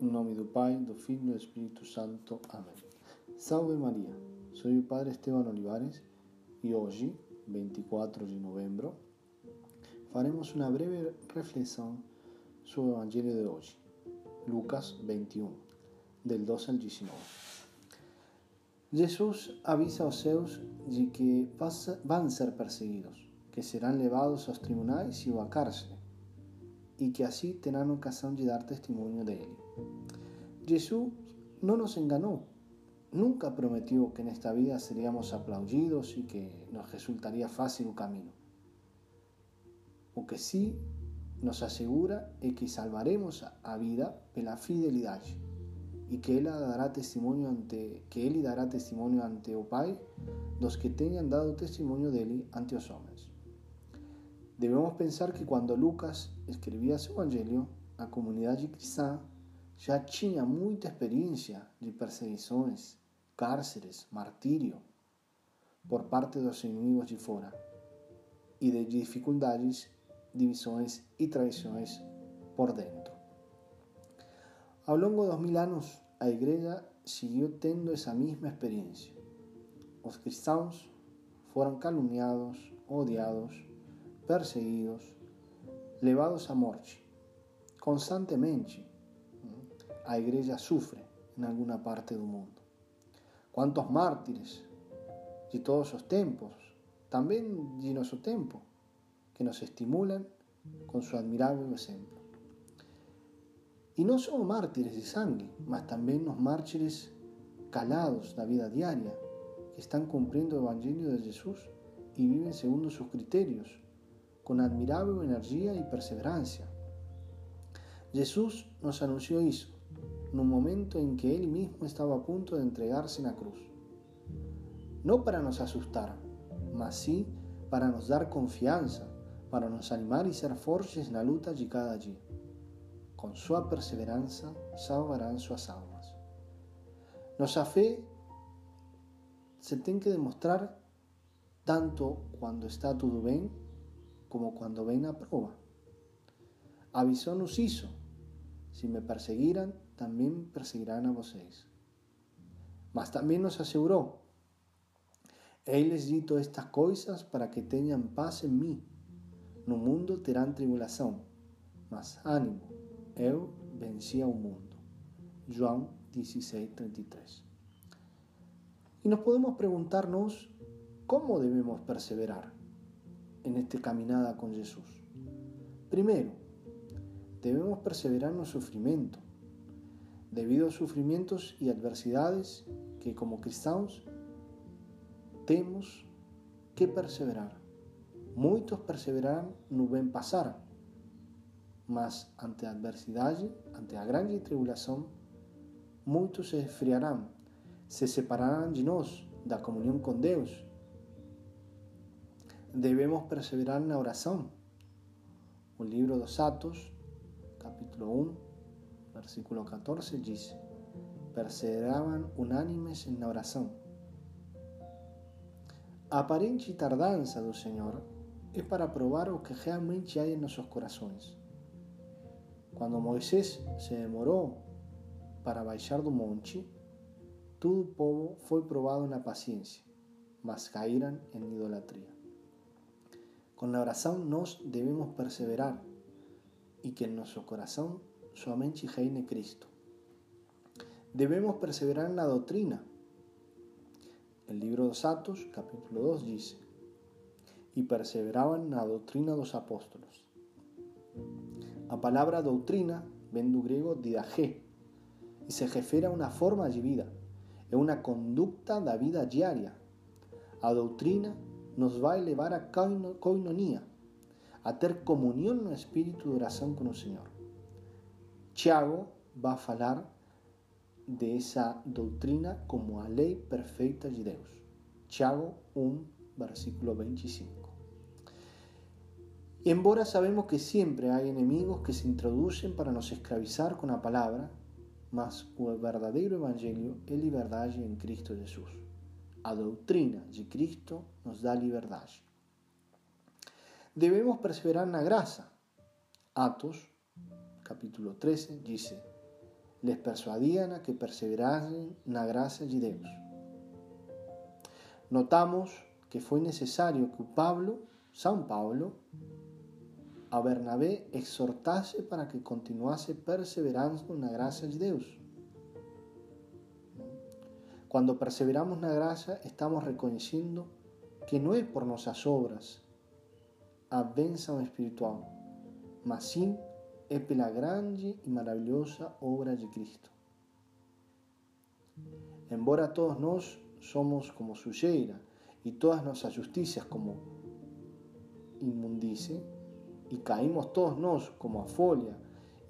Em nome do Pai, do Filho e do Espírito Santo. Amém. Salve Maria, sou o Padre Esteban Olivares e hoje, 24 de novembro, faremos uma breve reflexão sobre o Evangelho de hoje, Lucas 21, del 12 al 19. Jesus avisa aos seus de que vão ser perseguidos, que serão levados aos tribunais e à cárcere y que así tendrán ocasión de dar testimonio de Él. Jesús no nos engañó, nunca prometió que en esta vida seríamos aplaudidos y que nos resultaría fácil el camino. Lo que sí nos asegura es que salvaremos a vida la fidelidad y que Él dará testimonio ante que Él dará testimonio ante o Pai los que tengan dado testimonio de Él ante los hombres. Debemos pensar que cuando Lucas escribía su evangelio, la comunidad cristã ya tenía mucha experiencia de perseguiciones, cárceles, martirio por parte de los enemigos de fuera y de dificultades, divisiones y traiciones por dentro. A lo largo de dos mil años, la iglesia siguió teniendo esa misma experiencia. Los cristianos fueron calumniados, odiados, perseguidos, levados a morte. Constantemente, a igreja sufre em alguma parte do mundo. Quantos mártires de todos os tempos, também de nosso tempo, que nos estimulam com seu admirável exemplo. E não só mártires de sangue, mas também os mártires calados da vida diária, que estão cumprindo o Evangelho de Jesus e vivem segundo seus critérios, con admirable energía y perseverancia. Jesús nos anunció eso en un momento en que Él mismo estaba a punto de entregarse en la cruz. No para nos asustar, mas sí para nos dar confianza, para nos animar y ser fuertes en la lucha de cada día. Con su perseverancia salvarán sus almas. Nuestra fe se tiene que demostrar tanto cuando está todo bien como cuando ven a prueba. Avisó nos hizo, si me perseguiran, también perseguirán a vosotros. Mas también nos aseguró, Él les dito estas cosas para que tengan paz en mí. No mundo terán tribulación, mas ánimo, eu vencí al mundo. João 16:33. Y nos podemos preguntarnos cómo debemos perseverar en esta caminada con Jesús. Primero, debemos perseverar en el sufrimiento, debido a sufrimientos y adversidades que como cristianos tenemos que perseverar. Muchos perseverarán no ven pasar, mas ante a adversidade, ante a grande tribulación, muchos se esfriarán, se separarán de nós, da comunión con Deus, debemos perseverar en la oración. El libro de los Atos, capítulo 1, versículo 14, dice, perseveraban unánimes en la oración. aparente tardanza del Señor es para probar lo que realmente hay en nuestros corazones. Cuando Moisés se demoró para baixar do monte, todo el pueblo fue probado en la paciencia, mas caíran en idolatría. Con la oración nos debemos perseverar y que en nuestro corazón solamente reine Cristo. Debemos perseverar en la doctrina. El libro de los capítulo 2, dice, y perseveraban en la doctrina los apóstolos. La palabra doctrina ven do griego didagé y se refiere a una forma de vida, es una conducta de vida diaria. A doctrina nos va a elevar a coinonía, a ter comunión no espíritu de oración con el Señor. Tiago va a hablar de esa doctrina como a ley perfecta de Dios. Tiago 1, versículo 25. Y embora sabemos que siempre hay enemigos que se introducen para nos esclavizar con la palabra, mas el verdadero evangelio es libertad en Cristo Jesús. A doutrina de Cristo nos dá liberdade. Devemos perseverar na graça. Atos, capítulo 13, diz: les persuadían a que perseverasen na gracia de Deus. Notamos que foi necesario que Pablo, São Paulo, a Bernabé exhortase para que continuase perseverando na gracia de Deus. Cuando perseveramos na gracia, estamos reconociendo que no es por nuestras obras a espiritual, mas sim é pela grande e maravilhosa obra de Cristo. Embora todos nós somos como sujeira e todas nossas justiças como inmundice, e caímos todos nós como a folha,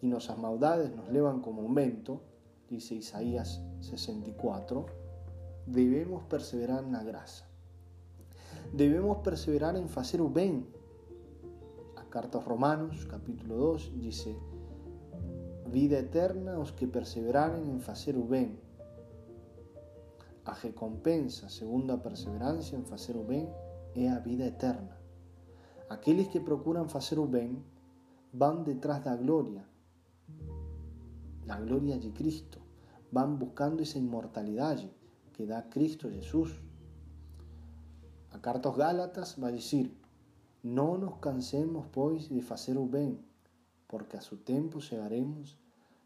e nossas maldades nos levan como um vento, dice Isaías 64, debemos perseverar na graça. Debemos perseverar em fazer o bem Carta aos Romanos, capítulo 2, dice: Vida eterna os que perseveraren en facer o. A recompensa, segundo a perseverancia en facer o ben, é a vida eterna. Aqueles que procuran facer o ben van detrás da gloria, la gloria de Cristo, van buscando esa inmortalidade que dá Cristo Jesús. A carta aos Gálatas vai dizer: No nos cansemos, pues, de hacer o bien, porque a su tiempo llegaremos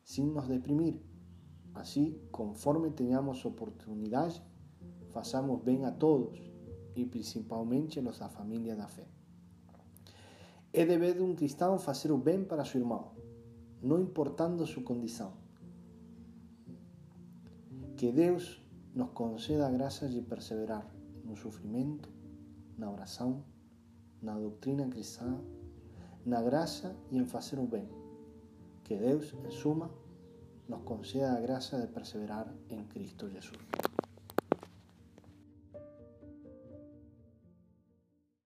sin nos deprimir. Así, conforme tengamos oportunidad, façamos bien a todos y principalmente a los da familia da fe. É deber de un cristiano hacer o bien para su hermano, no importando su condición. Que Dios nos conceda gracias de perseverar no sufrimiento, na oración, na doutrina cristã, na graça e em fazer o bem. Que Deus, em suma, nos conceda a graça de perseverar em Cristo Jesus.